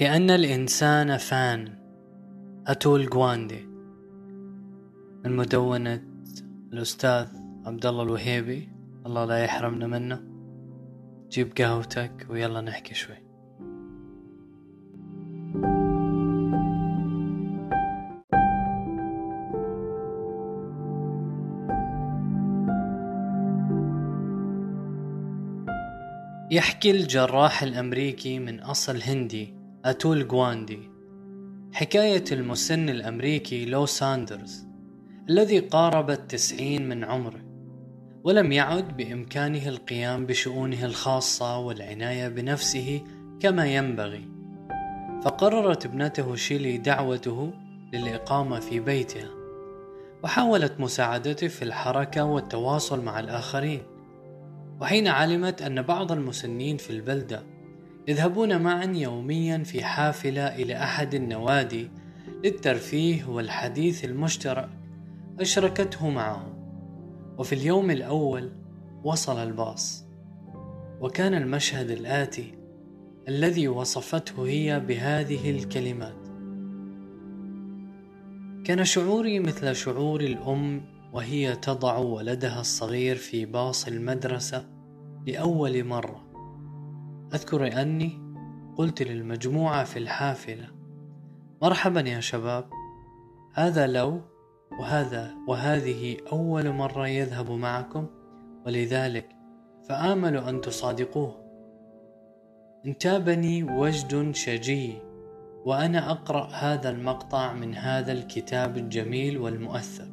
لأن الإنسان فان. أتول جواندي. من مدونة الأستاذ عبد الله الوهيبي. الله لا يحرمنا منه. جيب قهوتك ويلا نحكي شوي. يحكي الجراح الأمريكي من أصل هندي. أتول جواندي حكاية المسن الأمريكي لو ساندرز الذي قارب التسعين من عمره ولم يعد بإمكانه القيام بشؤونه الخاصة والعناية بنفسه كما ينبغي. فقررت ابنته شيلي دعوته للإقامة في بيتها وحاولت مساعدته في الحركة والتواصل مع الآخرين. وحين علمت أن بعض المسنين في البلدة يذهبون معا يوميا في حافلة إلى أحد النوادي للترفيه والحديث المشترك أشركته معهم. وفي اليوم الأول وصل الباص وكان المشهد الآتي الذي وصفته هي بهذه الكلمات كان شعوري مثل شعور الأم وهي تضع ولدها الصغير في باص المدرسة لأول مرة. أذكر أني قلت للمجموعة في الحافلة مرحبا يا شباب هذا لو وهذا وهذه أول مرة يذهب معكم ولذلك فآمل أن تصادقوه. انتابني وجد شجي وأنا أقرأ هذا المقطع من هذا الكتاب الجميل والمؤثر.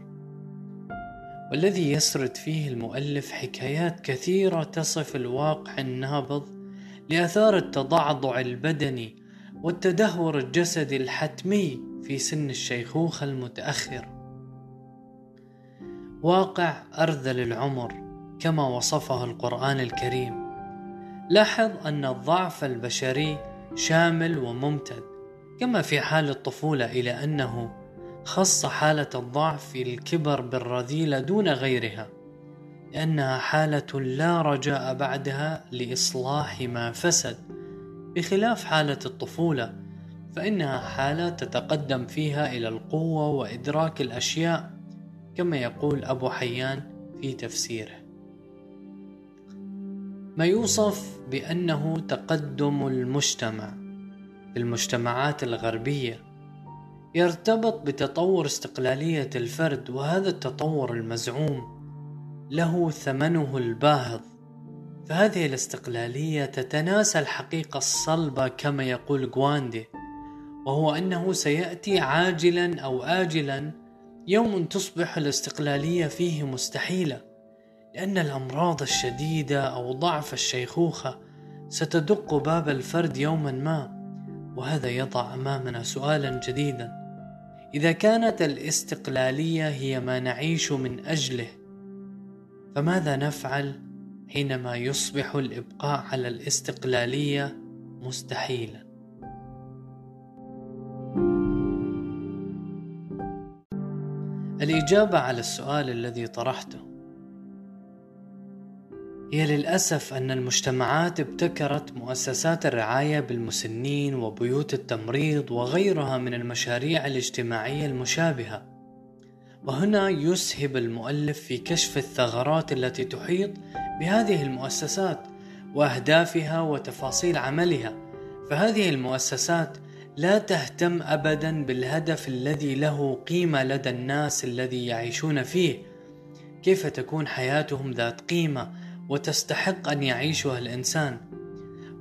والذي يسرد فيه المؤلف حكايات كثيرة تصف الواقع النابض لآثار التضعضع البدني والتدهور الجسدي الحتمي في سن الشيخوخة المتأخرة واقع أرذل العمر كما وصفه القرآن الكريم. لاحظ أن الضعف البشري شامل وممتد كما في حال الطفولة إلى أنه خص حالة الضعف في الكبر بالرذيلة دون غيرها. لأنها حالة لا رجاء بعدها لإصلاح ما فسد. بخلاف حالة الطفولة فإنها حالة تتقدم فيها إلى القوة وإدراك الأشياء كما يقول أبو حيان في تفسيره. ما يوصف بأنه تقدم المجتمع في المجتمعات الغربية يرتبط بتطور استقلالية الفرد وهذا التطور المزعوم له ثمنه الباهظ. فهذه الاستقلالية تتناسى الحقيقة الصلبة كما يقول غواندي وهو أنه سيأتي عاجلا أو آجلا يوم تصبح الاستقلالية فيه مستحيلة لأن الأمراض الشديدة أو ضعف الشيخوخة ستدق باب الفرد يوما ما وهذا يضع أمامنا سؤالا جديدا. إذا كانت الاستقلالية هي ما نعيش من أجله فماذا نفعل حينما يصبح الإبقاء على الاستقلالية مستحيلا؟ الإجابة على السؤال الذي طرحته. هي للأسف أن المجتمعات ابتكرت مؤسسات الرعاية بالمسنين وبيوت التمريض وغيرها من المشاريع الاجتماعية المشابهة وهنا يسهب المؤلف في كشف الثغرات التي تحيط بهذه المؤسسات وأهدافها وتفاصيل عملها. فهذه المؤسسات لا تهتم ابدا بالهدف الذي له قيمة لدى الناس الذي يعيشون فيه. كيف تكون حياتهم ذات قيمة وتستحق أن يعيشها الإنسان؟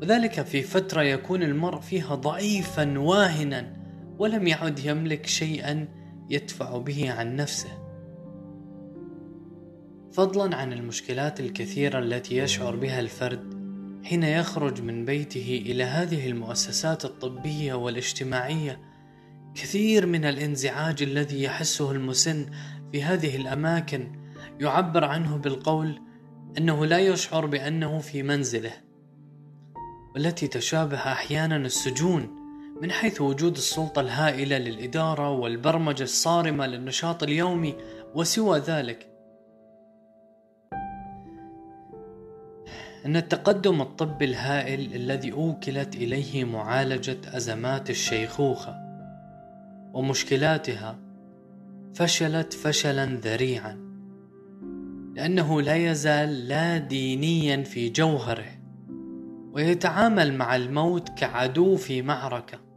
وذلك في فترة يكون المرء فيها ضعيفا واهنا ولم يعد يملك شيئا يدفع به عن نفسه. فضلا عن المشكلات الكثيرة التي يشعر بها الفرد حين يخرج من بيته إلى هذه المؤسسات الطبية والاجتماعية. كثير من الانزعاج الذي يحسه المسن في هذه الأماكن يعبر عنه بالقول أنه لا يشعر بأنه في منزله والتي تشابه أحيانا السجون من حيث وجود السلطة الهائلة للإدارة والبرمجة الصارمة للنشاط اليومي وسوى ذلك. أن التقدم الطبي الهائل الذي أوكلت إليه معالجة أزمات الشيخوخة ومشكلاتها فشلت فشلا ذريعا لأنه لا يزال لا دينيا في جوهره ويتعامل مع الموت كعدو في معركة.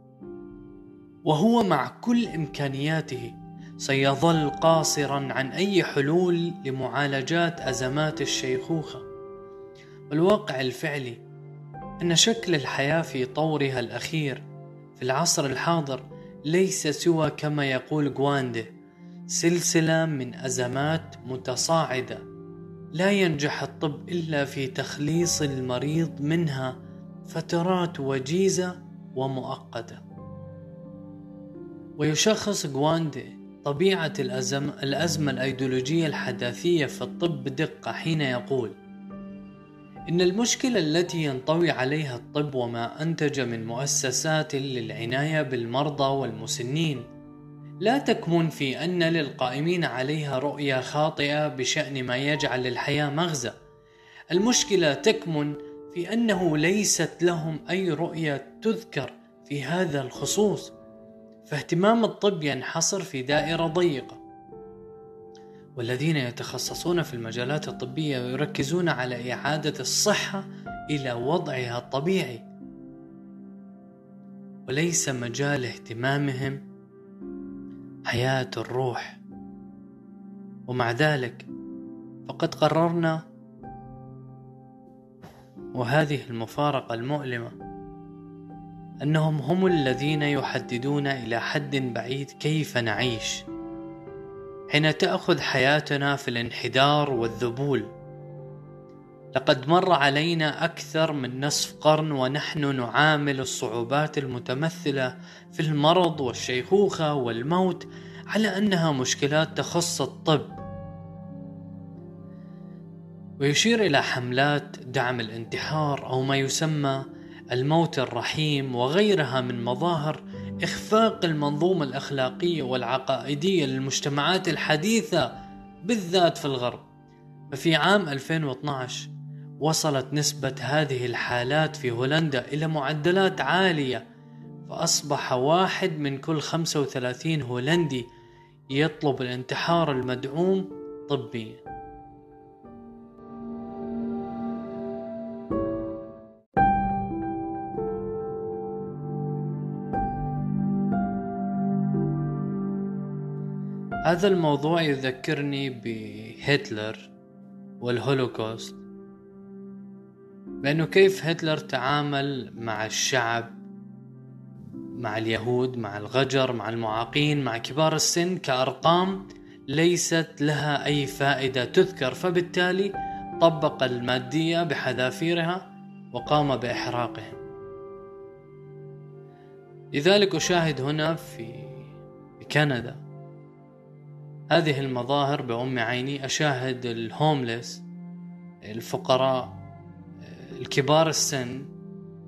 وهو مع كل إمكانياته سيظل قاصرا عن أي حلول لمعالجات أزمات الشيخوخة. والواقع الفعلي أن شكل الحياة في طورها الأخير في العصر الحاضر ليس سوى كما يقول غواندي سلسلة من أزمات متصاعدة. لا ينجح الطب إلا في تخليص المريض منها فترات وجيزة ومؤقتة. ويشخص غواندي طبيعة الأزم الأزمة الأيديولوجية الحداثية في الطب بدقة حين يقول إن المشكلة التي ينطوي عليها الطب وما أنتج من مؤسسات للعناية بالمرضى والمسنين لا تكمن في أن للقائمين عليها رؤية خاطئة بشأن ما يجعل الحياة مغزى. المشكلة تكمن في أنه ليست لهم أي رؤية تذكر في هذا الخصوص. فاهتمام الطب ينحصر في دائرة ضيقة. والذين يتخصصون في المجالات الطبية يركزون على إعادة الصحة إلى وضعها الطبيعي. وليس مجال اهتمامهم حياة الروح. ومع ذلك فقد قررنا وهذه المفارقة المؤلمة أنهم هم الذين يحددون إلى حد بعيد كيف نعيش. حين تأخذ حياتنا في الانحدار والذبول لقد مر علينا أكثر من نصف قرن ونحن نعامل الصعوبات المتمثلة في المرض والشيخوخة والموت على أنها مشكلات تخص الطب. ويشير إلى حملات دعم الانتحار أو ما يسمى الموت الرحيم وغيرها من مظاهر إخفاق المنظومة الأخلاقية والعقائدية للمجتمعات الحديثة بالذات في الغرب. ففي عام 2012 وصلت نسبة هذه الحالات في هولندا إلى معدلات عالية فأصبح واحد من كل 35 هولندي يطلب الانتحار المدعوم طبيا. هذا الموضوع يذكرني بهتلر والهولوكوست. بأنه كيف هتلر تعامل مع الشعب مع اليهود مع الغجر مع المعاقين مع كبار السن كأرقام ليست لها أي فائدة تذكر. فبالتالي طبق المادية بحذافيرها وقام بإحراقهم لذلك أشاهد هنا في كندا هذه المظاهر بأم عيني أشاهد الهوملس الفقراء الكبار السن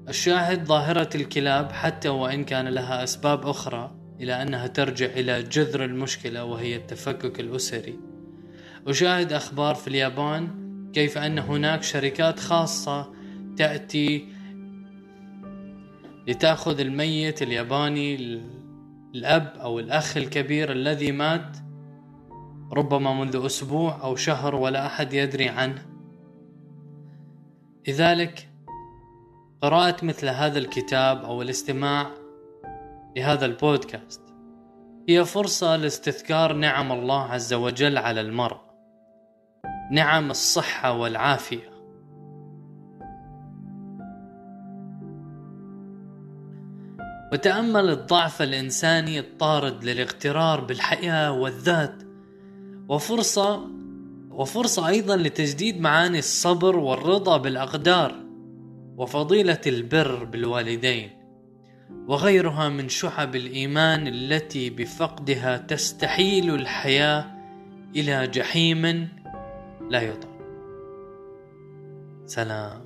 أشاهد ظاهرة الكلاب حتى وإن كان لها أسباب أخرى إلى أنها ترجع إلى جذر المشكلة وهي التفكك الأسري. أشاهد أخبار في اليابان كيف أن هناك شركات خاصة تأتي لتأخذ الميت الياباني الأب أو الأخ الكبير الذي مات ربما منذ أسبوع أو شهر ولا أحد يدري عنه. لذلك قراءة مثل هذا الكتاب أو الاستماع لهذا البودكاست. هي فرصة لاستذكار نعم الله عز وجل على المرء. نعم الصحة والعافية. وتأمل الضعف الإنساني الطارد للاغترار بالحياة والذات وفرصة وفرصة أيضا لتجديد معاني الصبر والرضا بالأقدار وفضيلة البر بالوالدين وغيرها من شعب الإيمان التي بفقدها تستحيل الحياة إلى جحيم لا يطاق. سلام.